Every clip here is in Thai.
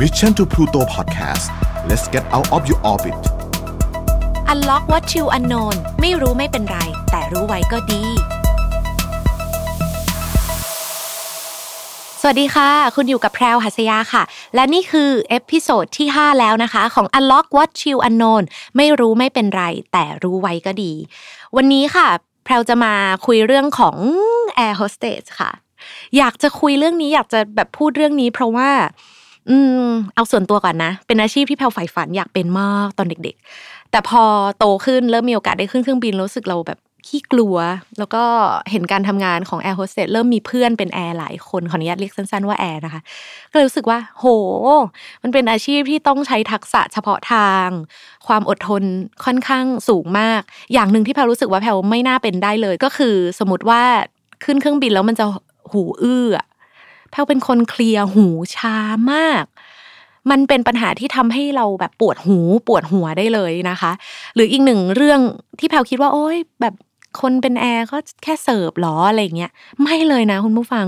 Mission to Pluto Podcast let's get out of your orbit Unlock what you unknown ไม่รู้ไม่เป็นไร แต่รู้ไว้ก็ดี สวัสดีค่ะ คุณอยู่กับแพรวหัสยาค่ะ และนี่คือ episode ที่ 5 แล้วนะคะ ของ Unlock what you unknown ไม่รู้ไม่เป็นไร แต่รู้ไว้ก็ดี วันนี้ค่ะ แพรวจะมาคุยเรื่องของ Air Hostess ค่ะ อยากจะคุยเรื่องนี้อยากจะแบบพูดเรื่องนี้ เพราะว่า อืมเอาส่วนตัวก่อนนะ เป็นอาชีพที่แพรวใฝ่ฝันอยากเป็นมากตอนเด็ก ๆ แต่พอโตขึ้นเริ่มมีโอกาสได้ขึ้นเครื่องบินรู้สึกเราแบบขี้กลัว แล้วก็เห็นการทำงานของแอร์โฮสเตสเริ่มมีเพื่อนเป็นแอร์หลายคนขออนุญาตเรียกสั้นๆว่าแอร์นะคะ ก็เลยรู้สึกว่า โห มันเป็นอาชีพที่ต้องใช้ทักษะเฉพาะทาง ความอดทนค่อนข้างสูงมาก อย่างหนึ่งที่แพรวรู้สึกว่าแพรวไม่น่าเป็นได้เลย ก็คือสมมติว่าขึ้นเครื่องบินแล้วมันจะหูอื้อ แพลเป็นคนเคลียร์หูช้ามาก มันเป็นปัญหาที่ทำให้เราแบบปวดหูปวดหัวได้เลยนะคะ หรืออีกหนึ่งเรื่องที่แพลคิดว่า โอ๊ยแบบคนเป็นแอร์ก็แค่เสิร์ฟหรออะไรเงี้ยไม่เลยนะคุณผู้ฟัง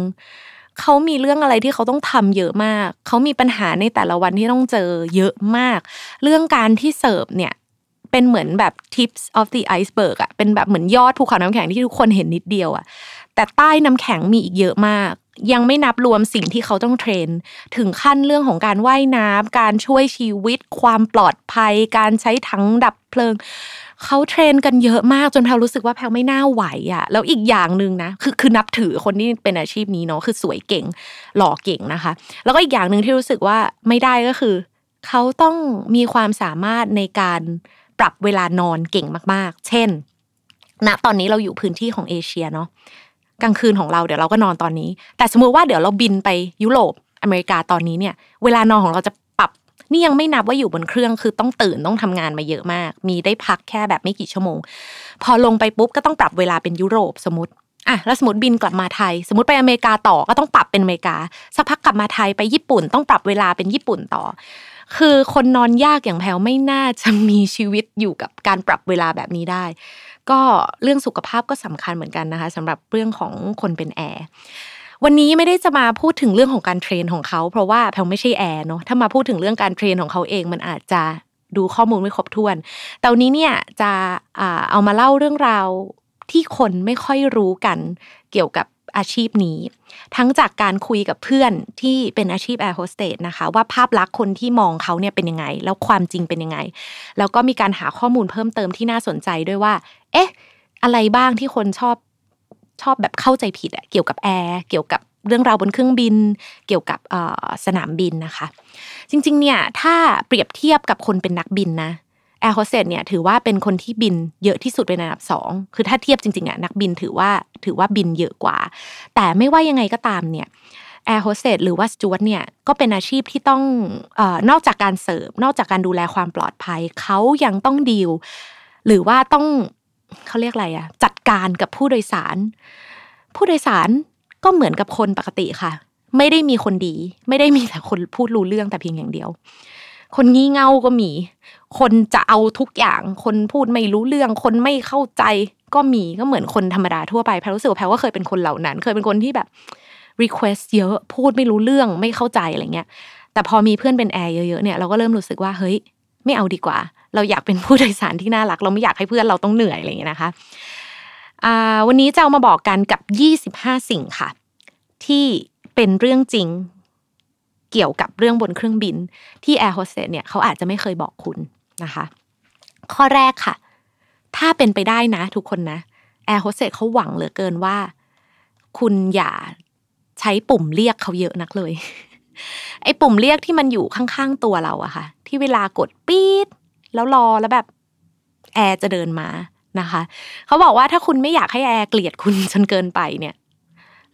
เขามีเรื่องอะไรที่เขาต้องทำเยอะมาก เขามีปัญหาในแต่ละวันที่ต้องเจอเยอะมาก เรื่องการที่เสิร์ฟเนี่ย เป็นเหมือนแบบ tips of the iceberg อะเป็นแบบเหมือนยอดภูเขาน้ำแข็งที่ทุกคนเห็นนิดเดียวอะแต่ใต้น้ำแข็งมีอีกเยอะมาก ยังไม่นับรวมสิ่งที่เขาต้องเทรน ถึงขั้นเรื่องของการว่ายน้ำการช่วยชีวิต ความปลอดภัย การใช้ถังดับเพลิง เขาเทรนกันเยอะมากจนแพลรู้สึกว่าแพลไม่น่าไหวอะ แล้วอีกอย่างหนึ่งนะคือคือนับถือคนที่เป็นอาชีพนี้เนาะคือสวยเก่ง หล่อเก่งนะคะ แล้วก็อีกอย่างหนึ่งที่รู้สึกว่าไม่ได้ก็คือ เขาต้องมีความสามารถในการปรับเวลานอนเก่งมาก ๆ เช่นณตอนนี้เราอยู่พื้นที่ของเอเชียเนาะ กลางคืนของเราเดี๋ยวเราก็นอนตอนนี้ แต่สมมุติว่าเดี๋ยวเราบินไปยุโรปอเมริกาตอนนี้เนี่ย เวลานอนของเราจะปรับ นี่ยังไม่นับว่าอยู่บนเครื่องคือต้องตื่นต้องทำงานมาเยอะมาก มีได้พักแค่แบบไม่กี่ชั่วโมง พอลงไปปุ๊บก็ต้องปรับเวลาเป็นยุโรปสมมติอะแล้วสมมติบินกลับมาไทย สมมติไปอเมริกาต่อก็ต้องปรับเป็นอเมริกาสักพักกลับมาไทยไปญี่ปุ่น ต้องปรับเวลาเป็นญี่ปุ่นต่อ คือคนนอนยากอย่างแพรวไม่น่าจะมีชีวิตอยู่กับการปรับเวลาแบบนี้ได้ ก็เรื่องสุขภาพก็สำคัญเหมือนกันนะคะสำหรับเรื่องของคนเป็นแอร์วันนี้ไม่ได้จะมาพูดถึงเรื่องของการ train ของเขาเพราะว่าแพรวไม่ใช่แอร์เนาะถ้ามาพูดถึงเรื่องการ train ของเขาเองมันอาจจะดูข้อมูลไม่ครบถ้วน แต่วันนี้เนี่ยจะเอามาเล่าเรื่องราวที่คนไม่ค่อยรู้กันเกี่ยวกับ อาชีพนี้ ทั้งจากการคุยกับเพื่อนที่เป็นอาชีพแอร์โฮสเตสนะคะ ว่าภาพลักษณ์คนที่มองเขาเนี่ยเป็นยังไง แล้วความจริงเป็นยังไง แล้วก็มีการหาข้อมูลเพิ่มเติมที่น่าสนใจด้วยว่า เอ๊ะ อะไรบ้างที่คนชอบชอบแบบเข้าใจผิดอะเกี่ยวกับแอร์เกี่ยวกับเรื่องราวบนเครื่องบิน เกี่ยวกับสนามบินนะคะ จริงๆ เนี่ยถ้าเปรียบเทียบกับคนเป็นนักบินนะ แอร์โฮสเตสเนี่ยถือว่าเป็นคนที่บินเยอะที่สุดเป็นอันดับสองคือถ้าเทียบจริงๆอะนักบินถือว่าถือว่าบินเยอะกว่า แต่ไม่ว่ายังไงก็ตามเนี่ยแอร์โฮสเตสหรือว่าสจวตเนี่ยก็เป็นอาชีพที่ต้องนอกจากการเสิร์ฟนอกจากการดูแลความปลอดภัยเขายังต้องดีลหรือว่าต้องเขาเรียกอะไรอะจัดการกับผู้โดยสาร ผู้โดยสารก็เหมือนกับคนปกติค่ะ ไม่ได้มีคนดี ไม่ได้มีแต่คนพูดรู้เรื่องแต่เพียงอย่างเดียว คนงี่เง่าก็มี คนจะเอาทุกอย่าง คนพูดไม่รู้เรื่อง คนไม่เข้าใจก็มีก็เหมือนคนธรรมดาทั่วไปแพรรู้สึกว่าแพรก็เคยเป็นคนเหล่านั้น เคยเป็นคนที่แบบ request เยอะ พูดไม่รู้เรื่องไม่เข้าใจอะไรเงี้ย แต่พอมีเพื่อนเป็นแอร์เยอะๆเนี่ยเราก็เริ่มรู้สึกว่าเฮ้ยไม่เอาดีกว่า เราอยากเป็นผู้โดยสารที่น่ารัก เราไม่อยากให้เพื่อนเราต้องเหนื่อยอะไรเงี้ยนะคะวันนี้จะเอามาบอกกันกับ 25 สิ่งค่ะ ที่เป็นเรื่องจริง เกี่ยวกับเรื่องบนเครื่องบิน ที่แอร์โฮสเตสเนี่ยเขาอาจจะไม่เคยบอกคุณนะคะ ข้อแรกค่ะ ถ้าเป็นไปได้นะ ทุกคนนะแอร์โฮสเตสเขาหวังเหลือเกินว่า คุณอย่าใช้ปุ่มเรียกเขาเยอะนักเลย ไอ้ปุ่มเรียกที่มันอยู่ข้างๆตัวเราอะค่ะ ที่เวลากดปี๊ดแล้วรอแล้วแบบแอร์จะเดินมานะคะ เขาบอกว่าถ้าคุณไม่อยากให้แอร์เกลียดคุณจนเกินไปเนี่ย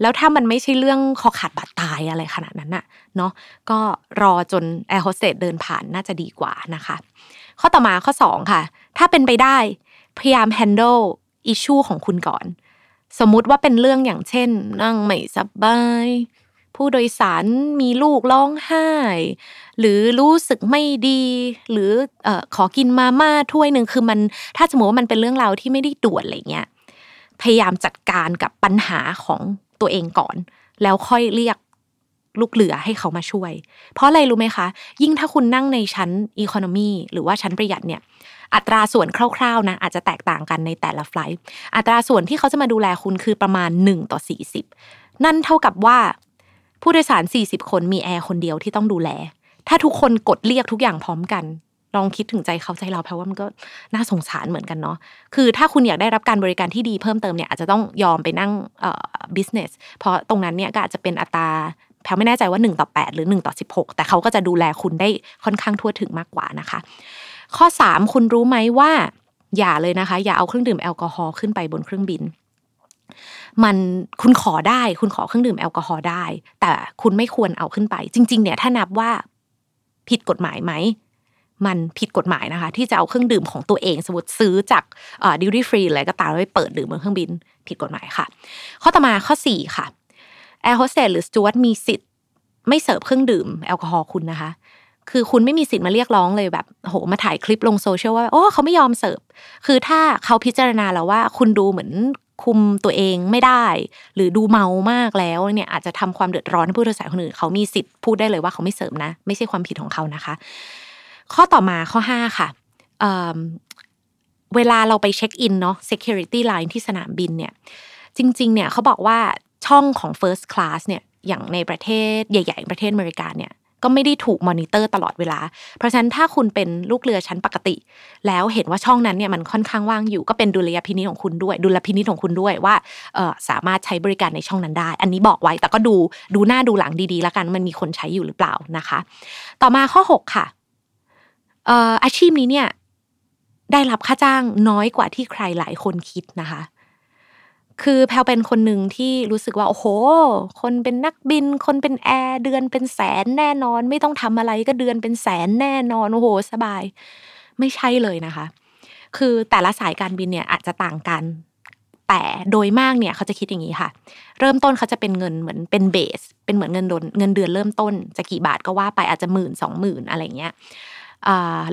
แล้วถ้ามันไม่ใช่เรื่องคอขาดบาดตายอะไรขนาดนั้นน่ะเนาะก็รอจนแอร์โฮสเตสเดินผ่านน่าจะดีกว่านะคะ ข้อต่อมาข้อ 2 ค่ะ ถ้าเป็นไปได้พยายาม handle issue ของคุณก่อน สมมุติว่าเป็นเรื่องอย่างเช่น นั่งไม่สบาย ผู้โดยสารมีลูกร้องไห้ หรือรู้สึกไม่ดี หรือขอกินมาม่าถ้วยหนึ่งคือมันถ้าสมมติว่ามันเป็นเรื่องราวที่ไม่ได้ด่วนอะไรเงี้ยพยายามจัดการกับปัญหาของ ตัวเองก่อน แล้วค่อยเรียกลูกเรือให้เขามาช่วย เพราะอะไรรู้ไหมคะ ยิ่งถ้าคุณนั่งในชั้นอีโคโนมีหรือว่าชั้นประหยัดเนี่ย อัตราส่วนคร่าวๆนะอาจจะแตกต่างกันในแต่ละไฟล์อัตราส่วนที่เขาจะมาดูแลคุณคือประมาณ 1 ต่อ 40 นั่นเท่ากับว่า ผู้โดยสาร 40 คนมีแอร์คนเดียวที่ต้องดูแล ถ้าทุกคนกดเรียกทุกอย่างพร้อมกัน ลองคิดถึงใจเขาใจเราแปลว่ามันก็น่าสงสารเหมือนกันเนาะ คือถ้าคุณอยากได้รับการบริการที่ดีเพิ่มเติมเนี่ยอาจจะต้องยอมไปนั่งเอ่อ business เพราะตรงนั้นเนี่ยก็อาจจะเป็นอัตราแพลไม่แน่ใจว่า 1 ต่อ 8 หรือ 1 ต่อ 16 แต่เขาก็จะดูแลคุณได้ค่อนข้างทั่วถึงมากกว่านะคะ ข้อ 3 คุณรู้ไหมว่า อย่าเลยนะคะ อย่าเอาเครื่องดื่มแอลกอฮอล์ขึ้นไปบนเครื่องบิน มันคุณขอได้ คุณขอเครื่องดื่มแอลกอฮอล์ได้ แต่คุณไม่ควรเอาขึ้นไป จริง ๆ เนี่ยถ้านับว่าผิดกฎหมายไหม มันผิดกฎหมายนะคะ ที่จะเอาเครื่องดื่มของตัวเองสมมติซื้อจาก duty free อะไรก็ตามแล้วไปเปิดดื่มบนเครื่องบินผิดกฎหมายค่ะ ข้อต่อมาข้อ 4 ค่ะแอร์โฮสเตสหรือสจวตมีสิทธิ์ไม่เสิร์ฟเครื่องดื่มแอลกอฮอล์คุณนะคะ คือคุณไม่มีสิทธิ์มาเรียกร้องเลยแบบโหมาถ่ายคลิปลงโซเชียลว่าโอ้เขาไม่ยอมเสิร์ฟคือถ้าเขาพิจารณาแล้วว่าคุณดูเหมือนคุมตัวเองไม่ได้ หรือดูเมามากแล้วเนี่ยอาจจะทำความเดือดร้อนให้ผู้โดยสารคนอื่นเขามีสิทธิ์พูดได้เลยว่าเขาไม่เสิร์ฟนะ ไม่ใช่ความผิดของเขานะคะ ข้อต่อมาข้อ 5 ค่ะเเวลาเราไปเช็คอินเนาะ security line ที่สนามบินเนี่ยจริงๆเนี่ยเขาบอกว่าช่องของ first class เนี่ยอย่างในประเทศใหญ่ ๆ ประเทศอเมริกาเนี่ยก็ไม่ได้ถูกมอนิเตอร์ตลอดเวลา เพราะฉะนั้นถ้าคุณเป็นลูกเรือชั้นปกติ แล้วเห็นว่าช่องนั้นเนี่ยมันค่อนข้างว่างอยู่ ก็เป็นดุลยพินิจของคุณด้วย ดุลพินิจของคุณด้วยว่าสามารถใช้บริการในช่องนั้นได้ อันนี้บอกไว้แต่ก็ดูดูหน้าดูหลังดีๆ แล้วกันมันมีคนใช้อยู่หรือเปล่านะคะ ต่อมาข้อ 6 ค่ะ อาชีพนี้เนี่ยได้รับค่าจ้างน้อยกว่าที่ใครหลายคนคิดนะคะ คือแพลเป็นคนหนึ่งที่รู้สึกว่า โอ้โห คนเป็นนักบิน คนเป็นแอร์เดือนเป็นแสนแน่นอน ไม่ต้องทำอะไรก็เดือนเป็นแสนแน่นอนโอ้โห สบาย ไม่ใช่เลยนะคะ คือแต่ละสายการบินเนี่ยอาจจะต่างกัน แต่โดยมากเนี่ยเขาจะคิดอย่างนี้ค่ะ เริ่มต้นเขาจะเป็นเงินเหมือนเป็นเบส เป็นเหมือนเงินเดือนเงินเดือนเริ่มต้นจะกี่บาทก็ว่าไปอาจจะหมื่นสองหมื่นอะไรเงี้ย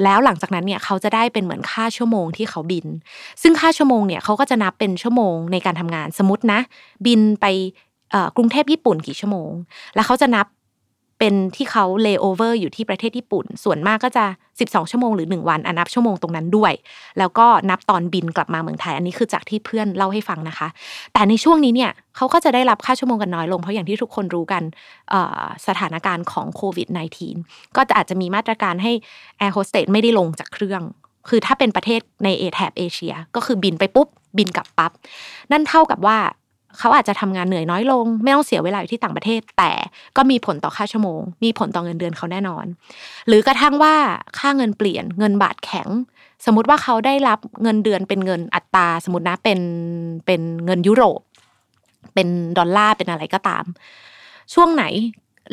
แล้วหลังจากนั้นเนี่ยเขาจะได้เป็นเหมือนค่าชั่วโมงที่เขาบิน ซึ่งค่าชั่วโมงเนี่ยเขาก็จะนับเป็นชั่วโมงในการทำงานสมมตินะ บินไปกรุงเทพญี่ปุ่นกี่ชั่วโมง แล้วเขาจะนับ เป็นที่เขาเลโอเวอร์อยู่ที่ประเทศญี่ปุ่น ส่วนมากก็จะ 12 ชั่วโมงหรือ 1 วันอนับชั่วโมงตรงนั้นด้วย แล้วก็นับตอนบินกลับมาเมืองไทย อันนี้คือจากที่เพื่อนเล่าให้ฟังนะคะ แต่ในช่วงนี้เนี่ยเขาก็จะได้รับค่าชั่วโมงกันน้อยลง เพราะอย่างที่ทุกคนรู้กันสถานการณ์ของโควิด -19 ก็จะอาจจะมีมาตรการให้แอร์โฮสเตสไม่ได้ลงจากเครื่องคือถ้าเป็นประเทศในเอแถบเอเชีย ก็คือบินไปปุ๊บบินกลับปั๊บนั่นเท่ากับว่า เขาอาจจะทำงานเหนื่อยน้อยลง ไม่ต้องเสียเวลาอยู่ที่ต่างประเทศ แต่ก็มีผลต่อค่าชั่วโมง มีผลต่อเงินเดือนเขาแน่นอน หรือกระทั่งว่าค่าเงินเปลี่ยนเงินบาทแข็ง สมมติว่าเขาได้รับเงินเดือนเป็นเงินอัตราสมมตินะเป็นเป็นเงินยุโรป เป็นดอลลาร์เป็นอะไรก็ตาม ช่วงไหน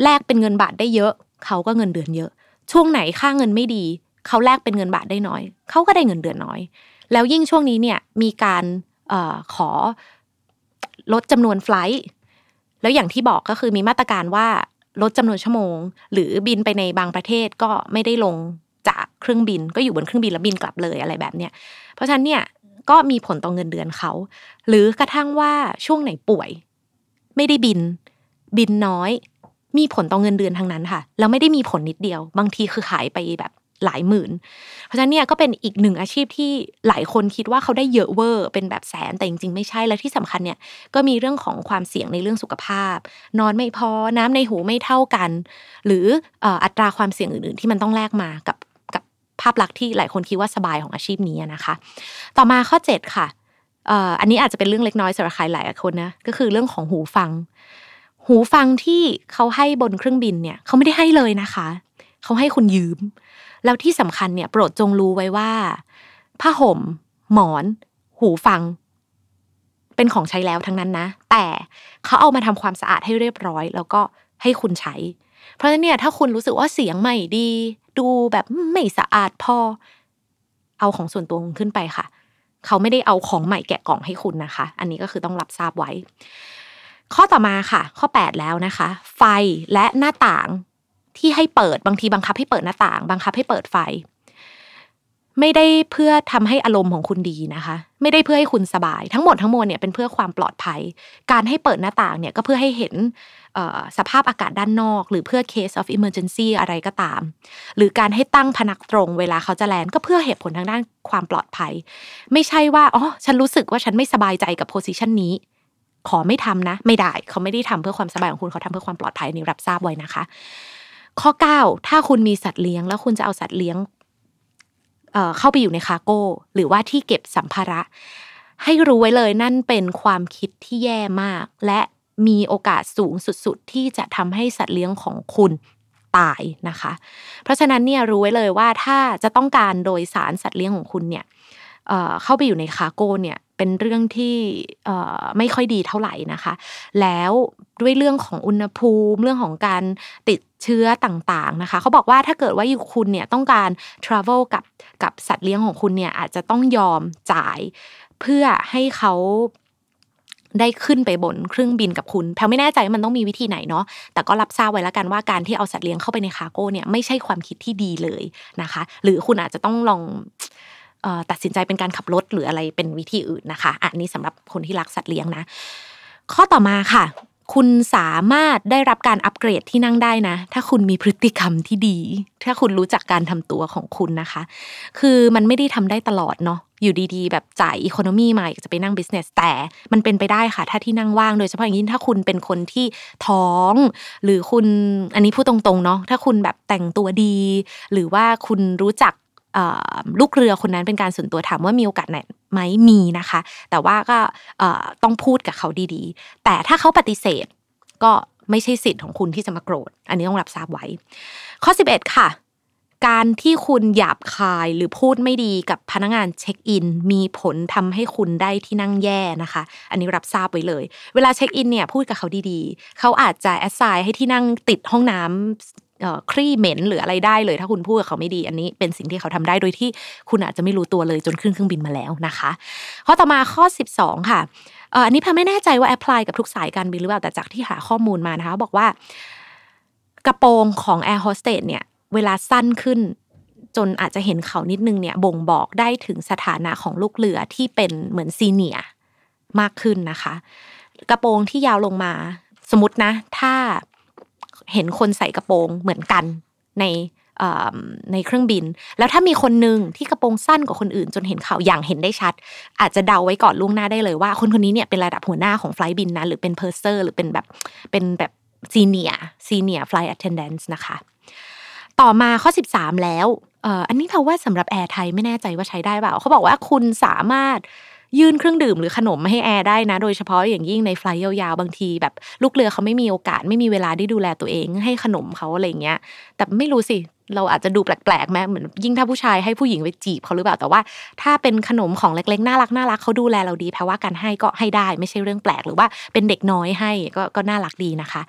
แลกเป็นเงินบาทได้เยอะ เขาก็เงินเดือนเยอะ ช่วงไหนค่าเงินไม่ดี เขาแลกเป็นเงินบาทได้น้อย เขาก็ได้เงินเดือนน้อย แล้วยิ่งช่วงนี้เนี่ยมีการขอ ลดจำนวนไฟล์แล้วอย่างที่บอกก็คือมีมาตรการว่าลดจำนวนชั่วโมง หรือบินไปในบางประเทศก็ไม่ได้ลงจากเครื่องบิน ก็อยู่บนเครื่องบินแล้วบินกลับเลยอะไรแบบเนี้ยเพราะฉะนั้นเนี่ยก็มีผลต่อเงินเดือนเขา หรือกระทั่งว่าช่วงไหนป่วย ไม่ได้บิน บินน้อย มีผลต่อเงินเดือนทั้งนั้นค่ะแล้วไม่ได้มีผลนิดเดียว บางทีคือหายไปแบบ หลายหมื่น เพราะฉะนั้นเนี่ยก็เป็นอีกหนึ่งอาชีพที่หลายคนคิดว่าเขาได้เยอะเวอร์ เป็นแบบแสนแต่จริงๆไม่ใช่และที่สำคัญเนี่ยก็มีเรื่องของความเสี่ยงในเรื่องสุขภาพ นอนไม่พอน้ำในหูไม่เท่ากัน หรืออัตราความเสี่ยงอื่นๆ ที่มันต้องแลกมากับกับภาพลักษณ์ที่หลายคนคิดว่าสบายของอาชีพนี้นะคะ ต่อมาข้อ 7 ค่ะอันนี้อาจจะเป็นเรื่องเล็กน้อยสำหรับใครหลายคนนะก็คือเรื่องของหูฟัง หูฟังที่เขาให้บนเครื่องบินเนี่ยเขาไม่ได้ให้เลยนะคะเขาให้คุณยืม แล้วที่สำคัญเนี่ยโปรดจงรู้ไว้ว่าผ้าห่ม หมอน หูฟัง เป็นของใช้แล้วทั้งนั้นนะ แต่เขาเอามาทำความสะอาดให้เรียบร้อย แล้วก็ให้คุณใช้ เพราะฉะนั้นเนี่ยถ้าคุณรู้สึกว่าเสียงไม่ดี ดูแบบไม่สะอาดพอ เอาของส่วนตัวขึ้นไปค่ะ เขาไม่ได้เอาของใหม่แกะกล่องให้คุณนะคะ อันนี้ก็คือต้องรับทราบไว้ข้อต่อมาค่ะ ข้อ 8 แล้วนะคะ ไฟและหน้าต่าง ที่ให้เปิดบางทีบังคับให้เปิดหน้าต่าง บังคับให้เปิดไฟ ไม่ได้เพื่อทำให้อารมณ์ของคุณดีนะคะ ไม่ได้เพื่อให้คุณสบาย ทั้งหมดทั้งมวลเนี่ยเป็นเพื่อความปลอดภัย การให้เปิดหน้าต่างเนี่ยก็เพื่อให้เห็นสภาพอากาศด้านนอก หรือเพื่อ case of emergency อะไรก็ตาม หรือการให้ตั้งพนักตรงเวลาเขาจะแลนก็เพื่อเหตุผลทางด้านความปลอดภัย ไม่ใช่ว่าอ๋อฉันรู้สึกว่าฉันไม่สบายใจกับ position นี้ขอไม่ทำนะ ไม่ได้เขาไม่ได้ทำเพื่อความสบายของคุณเขาทำเพื่อความปลอดภัยนี่รับทราบไว้นะคะ ข้อ 9 ถ้าคุณมีสัตว์เลี้ยง แล้วคุณจะเอาสัตว์เลี้ยงเข้าไปอยู่ในคาโก้ หรือว่าที่เก็บสัมภาระ ให้รู้ไว้เลยนั่นเป็นความคิดที่แย่มาก และมีโอกาสสูงสุด ๆ ที่จะทำให้สัตว์เลี้ยงของคุณตายนะคะ เพราะฉะนั้นเนี่ยรู้ไว้เลยว่าถ้าจะต้องการโดยสารสัตว์เลี้ยงของคุณเนี่ยเข้าไปอยู่ในคาโก้เนี่ย เป็นเรื่องที่ไม่ค่อยดีเท่าไหร่นะคะ แล้วด้วยเรื่องของอุณหภูมิ เรื่องของการติดเชื้อต่างๆนะคะ เขาบอกว่าถ้าเกิดว่าอยู่คุณเนี่ยต้องการ travel กับกับสัตว์เลี้ยงของคุณเนี่ยอาจจะต้องยอมจ่ายเพื่อให้เขาได้ขึ้นไปบนเครื่องบินกับคุณ แพลไม่แน่ใจมันต้องมีวิธีไหนเนาะ แต่ก็รับทราบไว้แล้วกันว่าการที่เอาสัตว์เลี้ยงเข้าไปในคาร์โก้เนี่ยไม่ใช่ความคิดที่ดีเลยนะคะ หรือคุณอาจจะต้องลอง ตัดสินใจเป็นการขับรถหรืออะไรเป็นวิธีอื่นนะคะอันนี้สำหรับคนที่รักสัตว์เลี้ยงนะ ข้อต่อมาค่ะ คุณสามารถได้รับการอัปเกรดที่นั่งได้นะ ถ้าคุณมีพฤติกรรมที่ดี ถ้าคุณรู้จักการทำตัวของคุณนะคะ คือมันไม่ได้ทำได้ตลอดเนาะอยู่ดีๆ แบบจ่ายอีโคโนมีมาจะไปนั่งบิสเนสแต่มันเป็นไปได้ค่ะ ถ้าที่นั่งว่างโดยเฉพาะอย่างยิ่งถ้าคุณเป็นคนที่ท้อง หรือคุณอันนี้พูดตรงๆเนาะถ้าคุณแบบแต่งตัวดี หรือว่าคุณรู้จัก ลูกเรือคนนั้นเป็นการส่วนตัวถามว่ามีโอกาสไหนไหมมีนะคะ แต่ว่าก็ต้องพูดกับเขาดีๆ แต่ถ้าเขาปฏิเสธก็ไม่ใช่สิทธิ์ของคุณที่จะมาโกรธ อันนี้ต้องรับทราบไว้ ข้อ 11 ค่ะ การที่คุณหยาบคายหรือพูดไม่ดีกับพนักงานเช็คอิน มีผลทำให้คุณได้ที่นั่งแย่นะคะ อันนี้รับทราบไว้เลย เวลาเช็คอินเนี่ยพูดกับเขาดีๆ เขาอาจจะแอสไซน์ให้ที่นั่งติดห้องน้ำ ครี่เหม็นหรืออะไรได้เลย ถ้าคุณพูดกับเขาไม่ดีอันนี้เป็นสิ่งที่เขาทำได้โดยที่คุณอาจจะไม่รู้ตัวเลยจนขึ้นเครื่องบินมาแล้วนะคะข้อต่อมาข้อ 12 ค่ะอันนี้แพรวไม่แน่ใจว่า apply กับทุกสายการบินหรือเปล่าแต่จากที่หาข้อมูลมานะคะ บอกว่ากระโปรงของแอร์โฮสเตสเนี่ยเวลาสั้นขึ้นจนอาจจะเห็นเขานิดนึงเนี่ยบ่งบอกได้ถึงสถานะของลูกเรือที่เป็นเหมือน senior มากขึ้นนะคะ กระโปรงที่ยาวลงมา สมมตินะ ถ้า เห็นคนใส่กระโปรงเหมือนกันในในเครื่องบิน แล้วถ้ามีคนหนึ่งที่กระโปรงสั้นกว่าคนอื่น จนเห็นเขาวอย่างเห็นได้ชัด อาจจะเดาไว้ก่อนล่วงหน้าได้เลยว่า คนคนนี้เนี่ยเป็นระดับหัวหน้าของไฟลต์บินนะหรือเป็น purser หรือเป็นแบบเป็นแบบ senior senior flight attendant นะคะ ต่อมาข้อ 13 แล้วอันนี้เราว่าสำหรับแอร์ไทยไม่แน่ใจว่าใช้ได้เปล่าเขาบอกว่าคุณสามารถ ยื่นเครื่องดื่มหรือขนมมาให้แอร์ได้นะ โดยเฉพาะอย่างยิ่งในไฟลต์ยาวๆบางที แบบลูกเรือเขาไม่มีโอกาสไม่มีเวลาได้ดูแลตัวเอง ให้ขนมเขาอะไรเงี้ย แต่ไม่รู้สิเราอาจจะดูแปลกๆไหมเหมือนยิ่งถ้าผู้ชายให้ผู้หญิงไปจีบเขาหรือเปล่าแต่ว่า ถ้าเป็นขนมของเล็กๆน่ารักน่ารักเขาดูแลเราดีแปลว่าการให้ก็ให้ได้ไม่ใช่เรื่องแปลกหรือว่าเป็นเด็กน้อยให้ก็ก็น่ารักดีนะคะ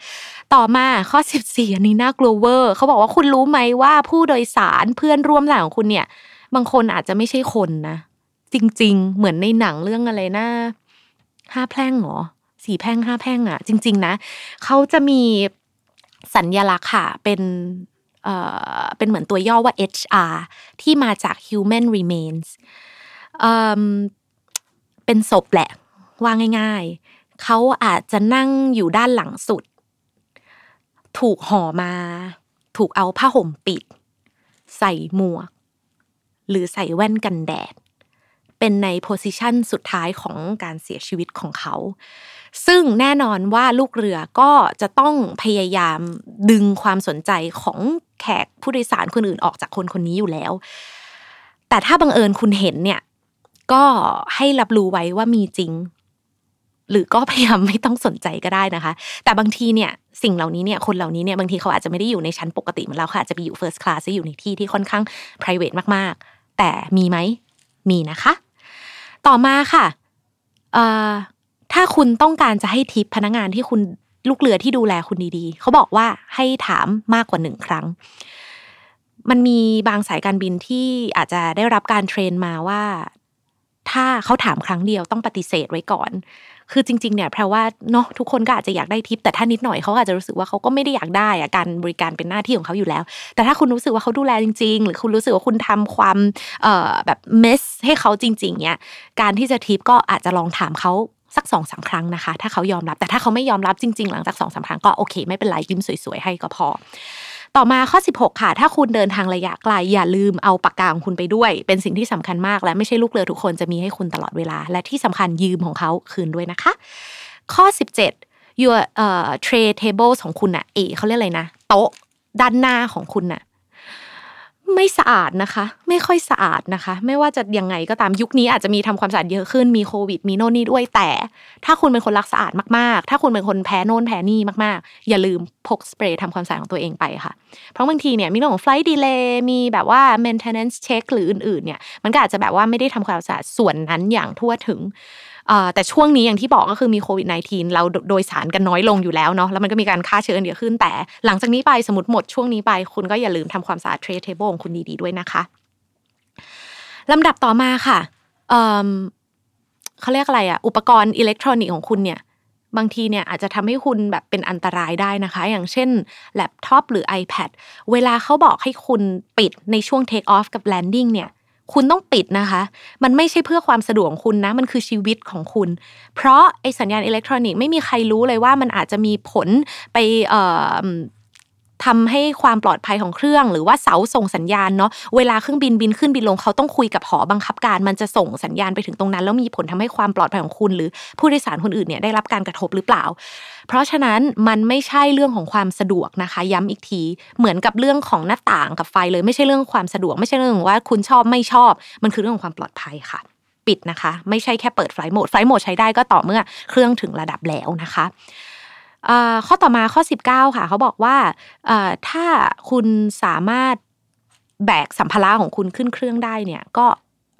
ต่อมาข้อ 14อันนี้น่ากลัวเวอร์เขาบอกว่าคุณรู้ไหมว่าผู้โดยสารเพื่อนร่วมสายของคุณเนี่ย บางคนอาจจะไม่ใช่คนนะ จริง ๆ เหมือนในหนังเรื่องอะไรนะห้าแพร่งหรอสี่แพร่งห้าแพร่งอะจริง ๆ นะเขาจะมีสัญญลักษณ์ค่ะเป็นเอ่อเป็นเหมือนตัวย่อว่า HR ที่มาจาก Human Remains เอ่อเป็นศพแหละว่าง่ายๆ เขาอาจจะนั่งอยู่ด้านหลังสุด ถูกห่อมา ถูกเอาผ้าห่มปิด ใส่หมวก หรือใส่แว่นกันแดด เป็นในโพสิชันสุดท้ายของการเสียชีวิตของเขา ซึ่งแน่นอนว่าลูกเรือก็จะต้องพยายามดึงความสนใจของแขกผู้โดยสารคนอื่นออกจากคนคนนี้อยู่แล้ว แต่ถ้าบังเอิญคุณเห็นเนี่ย ก็ให้รับรู้ไว้ว่ามีจริง หรือก็พยายามไม่ต้องสนใจก็ได้นะคะ แต่บางทีเนี่ยสิ่งเหล่านี้เนี่ยคนเหล่านี้เนี่ยบางทีเขาอาจจะไม่ได้อยู่ในชั้นปกติเหมือนเราค่ะอาจจะไปอยู่ first class อยู่ในที่ที่ค่อนข้าง private มากๆ แต่มีไหมมีนะคะ ต่อมาค่ะถ้าคุณต้องการจะให้ทิปพนักงานที่คุณลูกเรือที่ดูแลคุณดีๆ เขาบอกว่าให้ถามมากกว่าหนึ่งครั้ง มันมีบางสายการบินที่อาจจะได้รับการเทรนมาว่า ถ้าเขาถามครั้งเดียวต้องปฏิเสธไว้ก่อน คือจริงๆเนี่ยแปลว่าเนาะทุกคนก็อาจจะอยากได้ทิปแต่ถ้านิดหน่อยเขาอาจจะรู้สึกว่าเขาก็ไม่ได้อยากได้อะการบริการเป็นหน้าที่ของเขาอยู่แล้ว แต่ถ้าคุณรู้สึกว่าเขาดูแลจริง ๆ หรือคุณรู้สึกว่าคุณทำความเอ่อแบบเมสให้เขาจริง ๆเนี่ยการที่จะทิปก็อาจจะลองถามเขาสักสองสาครั้งนะคะ ถ้าเขายอมรับแต่ถ้าเขาไม่ยอมรับจริง ๆ หลังจากสองสาครั้งก็โอเค ไม่เป็นไรยิ้มสวยๆให้ก็พอ ต่อมาข้อ 16 ค่ะ ถ้าคุณเดินทางระยะไกลอย่าลืมเอาปากกาของคุณไปด้วย เป็นสิ่งที่สำคัญมากและไม่ใช่ลูกเรือทุกคนจะมีให้คุณตลอดเวลา และที่สำคัญยืมของเขาคืนด้วยนะคะ ข้อ 17 your เอ่อ tray table ของคุณอะเอเขาเรียกอะไรนะ โต๊ะด้านหน้าของคุณน่ะ ไม่สะอาดนะคะ ไม่ค่อยสะอาดนะคะ ไม่ว่าจะยังไงก็ตามยุคนี้อาจจะมีทำความสะอาดเยอะขึ้นมีโควิดมีโน่นนี่ด้วยแต่ ถ้าคุณเป็นคนรักสะอาดมากๆ ถ้าคุณเป็นคนแพ้โน่นแพ้นี่มากๆ อย่าลืมพกสเปรย์ทำความสะอาดของตัวเองไปค่ะ เพราะบางทีเนี่ยมีเรื่องของ flight delay มีแบบว่า maintenance check หรืออื่นๆเนี่ยมันก็อาจจะแบบว่าไม่ได้ทำความสะอาดส่วนนั้นอย่างทั่วถึง แต่ช่วงนี้อย่างที่บอกก็คือมีโควิด -19 เราโดยสารกันน้อยลงอยู่แล้วเนาะแล้วมันก็มีการฆ่าเชื้อกันเยอะขึ้น แต่หลังจากนี้ไปสมมติหมดช่วงนี้ไปคุณก็อย่าลืมทำความสะอาด tray table ของคุณดีๆด้วยนะคะลำดับต่อมาค่ะเขาเรียกอะไรอะอุปกรณ์อิเล็กทรอนิกส์ของคุณเนี่ยบางทีเนี่ยอาจจะทำให้คุณแบบเป็นอันตรายได้นะคะ อย่างเช่นแล็ปท็อปหรือ iPad เวลาเขาบอกให้คุณปิดในช่วง take off กับ landing เนี่ย คุณต้องปิดนะคะ มันไม่ใช่เพื่อความสะดวกของคุณนะ มันคือชีวิตของคุณ เพราะไอสัญญาณอิเล็กทรอนิกส์ไม่มีใครรู้เลยว่ามันอาจจะมีผลไป ทำให้ความปลอดภัยของเครื่อง หรือว่าเสาส่งสัญญาณเนาะเวลาเครื่องบินบินขึ้นบินลงเขาต้องคุยกับหอบังคับการ มันจะส่งสัญญาณไปถึงตรงนั้น แล้วมีผลทำให้ความปลอดภัยของคุณ หรือผู้โดยสารคนอื่นเนี่ยได้รับการกระทบหรือเปล่า เพราะฉะนั้นมันไม่ใช่เรื่องของความสะดวกนะคะ ย้ำอีกทีเหมือนกับเรื่องของหน้าต่างกับไฟเลยไม่ใช่เรื่องความสะดวก ไม่ใช่เรื่องว่าคุณชอบไม่ชอบ มันคือเรื่องของความปลอดภัยค่ะ ปิดนะคะ ไม่ใช่แค่เปิดไฟโหมดไฟโหมดใช้ได้ก็ต่อเมื่อเครื่องถึงระดับแล้วนะคะ ข้อต่อมาข้อ 19 ค่ะ เขาบอกว่าถ้าคุณสามารถแบกสัมภาระของคุณขึ้นเครื่องได้เนี่ยก็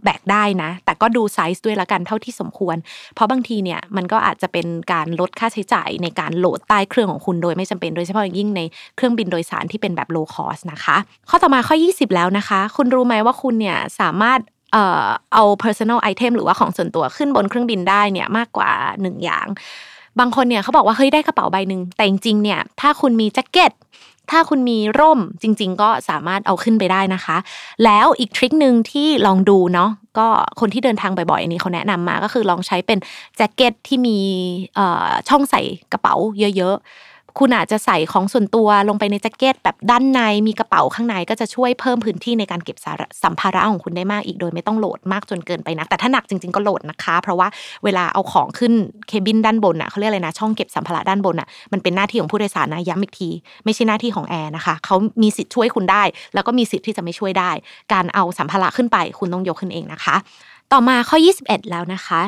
แบกได้นะ แต่ก็ดูไซส์ด้วยละกันเท่าที่สมควร เพราะบางทีเนี่ยมันก็อาจจะเป็นการลดค่าใช้จ่ายในการโหลดใต้เครื่องของคุณโดยไม่จำเป็นโดยเฉพาะอย่างยิ่งในเครื่องบินโดยสารที่เป็นแบบ low cost นะคะ ข้อต่อมาข้อ 20 แล้วนะคะ คุณรู้ไหมว่าคุณเนี่ยสามารถเอ่อเอา personal item หรือว่าของส่วนตัวขึ้นบนเครื่องบินได้เนี่ยมากกว่า 1 อย่าง บางคนเนี่ยเขาบอกว่าเฮ้ยได้กระเป๋าใบหนึ่งแต่จริงๆเนี่ยถ้าคุณมีแจ็คเก็ตถ้าคุณมีร่มจริง ๆ ก็สามารถเอาขึ้นไปได้นะคะ แล้วอีกทริคหนึ่งที่ลองดูเนาะก็คนที่เดินทางบ่อยๆอันนี้เขาแนะนำมาก็คือลองใช้เป็นแจ็คเก็ตที่มีช่องใส่กระเป๋าเยอะ คุณอาจจะใส่ของส่วนตัวลงไปในแจ็คเก็ตแบบด้านในมีกระเป๋าข้างในก็จะช่วยเพิ่มพื้นที่ในการเก็บสัมภาระของคุณได้มากอีกโดยไม่ต้องโหลดมากจนเกินไปนัก แต่ถ้าหนักจริงๆก็โหลดนะคะ เพราะว่าเวลาเอาของขึ้นเคบินด้านบนอะเขาเรียกอะไรนะช่องเก็บสัมภาระด้านบนอะมันเป็นหน้าที่ของผู้โดยสารนะย้ำอีกที ไม่ใช่หน้าที่ของแอร์นะคะเขามีสิทธิ์ช่วยคุณได้ แล้วก็มีสิทธิ์ที่จะไม่ช่วยได้ การเอาสัมภาระขึ้นไป คุณต้องยกขึ้นเองนะคะ ต่อมาข้อ 21 แล้วนะคะ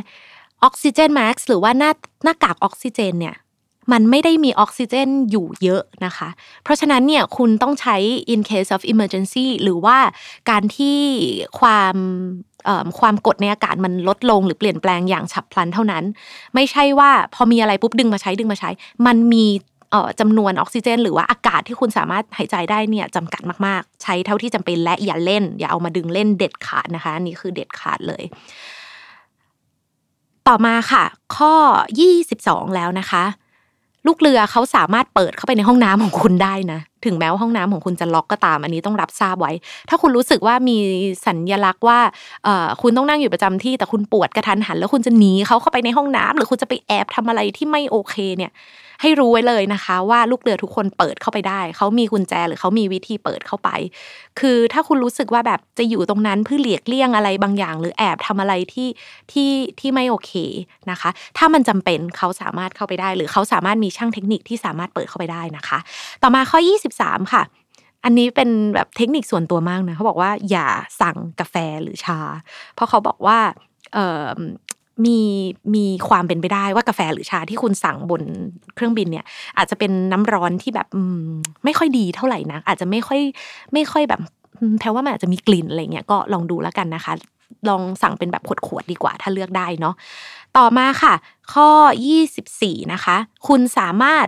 ออกซิเจนแม็กซ์หรือว่าหน้าหน้ากากออกซิเจนเนี่ย มันไม่ได้มีออกซิเจนอยู่เยอะนะคะ เพราะฉะนั้นเนี่ยคุณต้องใช้ in case of emergency หรือว่าการที่ความความกดในอากาศมันลดลงหรือเปลี่ยนแปลงอย่างฉับพลันเท่านั้น ไม่ใช่ว่าพอมีอะไรปุ๊บดึงมาใช้ดึงมาใช้ มันมีจำนวนออกซิเจน หรือว่าอากาศที่คุณสามารถหายใจได้เนี่ยจำกัดมากๆ ใช้เท่าที่จำเป็นและอย่าเล่น อย่าเอามาดึงเล่นเด็ดขาดนะคะนี่คือเด็ดขาดเลย ต่อมาค่ะ ข้อ 22 แล้วนะคะ ลูกเรือเขาสามารถเปิดเข้าไปในห้องน้ำของคุณได้นะ ถึงแม้ว่าห้องน้ำของคุณจะล็อกก็ตาม อันนี้ต้องรับทราบไว้ ถ้าคุณรู้สึกว่ามีสัญญลักษณ์ว่าคุณต้องนั่งอยู่ประจำที่แต่คุณปวดกระทันหัน แล้วคุณจะหนีเขาเข้าไปในห้องน้ำหรือคุณจะไปแอบทำอะไรที่ไม่โอเคเนี่ยให้รู้ไว้เลยนะคะ ว่าลูกเรือทุกคนเปิดเข้าไปได้ เขามีกุญแจหรือเขามีวิธีเปิดเข้าไป คือถ้าคุณรู้สึกว่าแบบจะอยู่ตรงนั้นเพื่อเหลียกเลี่ยงอะไรบางอย่าง หรือแอบทำอะไรที่ที่ที่ไม่โอเคนะคะ ถ้ามันจำเป็นเขาสามารถเข้าไปได้ หรือเขาสามารถมีช่างเทคนิคที่สามารถเปิดเข้าไปได้นะคะ ต่อมาข้อ23ค่ะ อันนี้เป็นแบบเทคนิคส่วนตัวมากนะเขาบอกว่าอย่าสั่งกาแฟหรือชา เพราะเขาบอกว่ามีมีความเป็นไปได้ว่ากาแฟหรือชาที่คุณสั่งบนเครื่องบินเนี่ย อาจจะเป็นน้ำร้อนที่แบบไม่ค่อยดีเท่าไหร่นะอาจจะไม่ค่อยไม่ค่อยแบบแปลว่ามันอาจจะมีกลิ่นอะไรเงี้ยก็ลองดูแล้วกันนะคะ ลองสั่งเป็นแบบขวดๆดีกว่า ถ้าเลือกได้เนาะต่อมาค่ะ ข้อ 24 นะคะ คุณสามารถ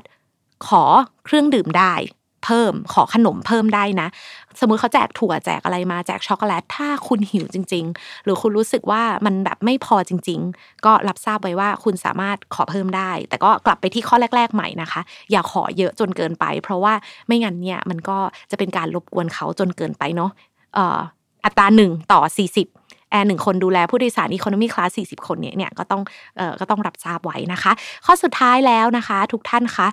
ขอเครื่องดื่มได้ เพิ่ม ขอขนมเพิ่มได้นะ สมมุติเขาแจกถั่วแจกอะไรมาแจกช็อกโกแลตถ้าคุณหิวจริง ๆ หรือคุณรู้สึกว่ามันแบบไม่พอจริง ๆ ก็รับทราบไว้ว่าคุณสามารถขอเพิ่มได้ แต่ก็กลับไปที่ข้อแรก ๆ ใหม่นะคะ อย่าขอเยอะจนเกินไป เพราะว่าไม่งั้นเนี่ยมันก็จะเป็นการรบกวนเขาจนเกินไปเนาะอัตราหนึ่งต่อ 40แอร์หนึ่งคนดูแลผู้โดยสาร economy class 40คนเนี่ยเนี่ยก็ต้องเอ่อก็ต้องรับทราบไว้นะคะ ข้อสุดท้ายแล้วนะคะ ทุกท่านคะ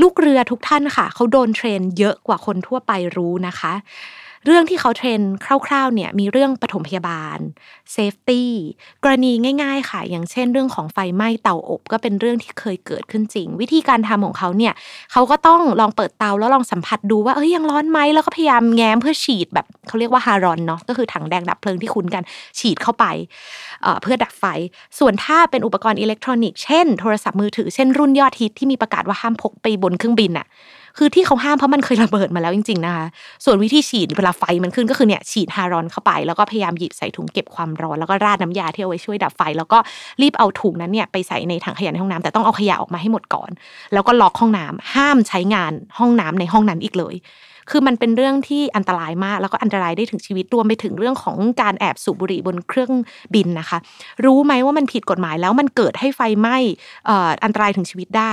ลูกเรือทุกท่านค่ะ เขาโดน train เยอะกว่าคนทั่วไปรู้นะคะ เรื่องที่เขา train คร่าวๆเนี่ยมีเรื่องปฐมพยาบาล safety กรณีง่าย ๆ ค่ะ อย่างเช่น เรื่องของไฟไหม้เตาอบ ก็เป็นเรื่องที่เคยเกิดขึ้นจริง วิธีการทำของเขาเนี่ยเขาก็ต้องลองเปิดเตาแล้วลองสัมผัสดูว่าเอ้ยยังร้อนไหมแล้วก็พยายามแง้มเพื่อฉีดแบบเขาเรียกว่า halon เนาะก็คือถังแดงดับเพลิงที่คุ้นกันฉีดเข้าไปเพื่อดับไฟ ส่วนถ้าเป็นอุปกรณ์อิเล็กทรอนิกส์เช่นโทรศัพท์มือถือเช่นรุ่นยอดฮิตที่มีประกาศว่าห้ามพกไปบนเครื่องบินอะ คือที่เขาห้ามเพราะมันเคยระเบิดมาแล้วจริง ๆนะคะ ส่วนวิธีฉีดเวลาไฟมันขึ้นก็คือเนี่ยฉีด halon เข้าไป แล้วก็พยายามหยิบใส่ถุงเก็บความร้อนแล้วก็ราดน้ำยาที่เอาไว้ช่วยดับไฟ แล้วก็รีบเอาถุงนั้นเนี่ยไปใส่ในถังขยะในห้องน้ำแต่ต้องเอาขยะออกมาให้หมดก่อน แล้วก็ล็อกห้องน้ำห้ามใช้งานห้องน้ำในห้องนั้นอีกเลย คือมันเป็นเรื่องที่อันตรายมาก แล้วก็อันตรายได้ถึงชีวิตรวมไปถึงเรื่องของการแอบสูบบุหรี่บนเครื่องบินนะคะ รู้ไหมว่ามันผิดกฎหมายแล้วมันเกิดให้ไฟไหม้อันตรายถึงชีวิตได้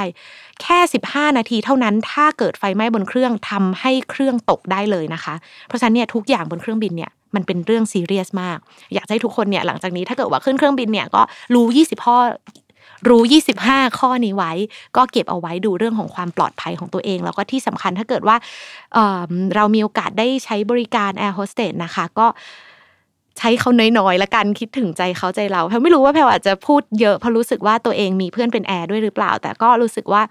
แค่ 15 นาทีเท่านั้น ถ้าเกิดไฟไหม้บนเครื่องทำให้เครื่องตกได้เลยนะคะ เพราะฉะนั้นเนี่ยทุกอย่างบนเครื่องบินเนี่ยมันเป็นเรื่องซีเรียสมาก อยากให้ทุกคนเนี่ยหลังจากนี้ถ้าเกิดว่าขึ้นเครื่องบินเนี่ยก็รู้ 20 ข้อ รู้ 25 ข้อนี้ไว้ ก็เก็บเอาไว้ดูเรื่องของความปลอดภัยของตัวเอง แล้วก็ที่สำคัญถ้าเกิดว่าเรามีโอกาสได้ใช้บริการแอร์โฮสเตสนะคะ ก็ใช้เขาน้อยๆละกันคิดถึงใจเขาใจเราแพลไม่รู้ว่าแพลอาจจะพูดเยอะเพราะรู้สึกว่าตัวเองมีเพื่อนเป็นแอร์ด้วยหรือเปล่า แต่ก็รู้สึกว่า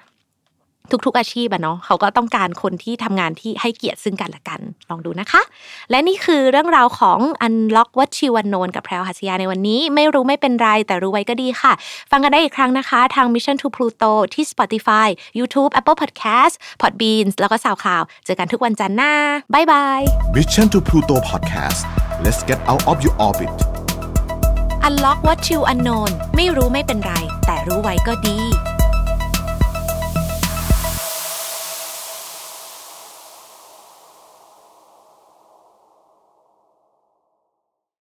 ทุกๆอาชีพอะเนาะเขาก็ต้องการคนที่ทำงานที่ให้เกียรติซึ่งกันและกัน ลองดูนะคะ และนี่คือเรื่องราวของ Unlock What She w a n Known กับแพรวหัสยาในวันนี้ ไม่รู้ไม่เป็นไร แต่รู้ไว้ก็ดีค่ะ ฟังกันได้อีกครั้งนะคะ ทาง Mission to Pluto ที่ Spotify YouTube Apple Podcast Podbeans แล้วก็ SoundCloud เจอกันทุกวันจันทร์หน้าบายบาย Mission to Pluto Podcast let's get out of your orbit Unlock What You Unknown ไม่รู้ไม่เป็นไร แต่รู้ไว้ก็ดี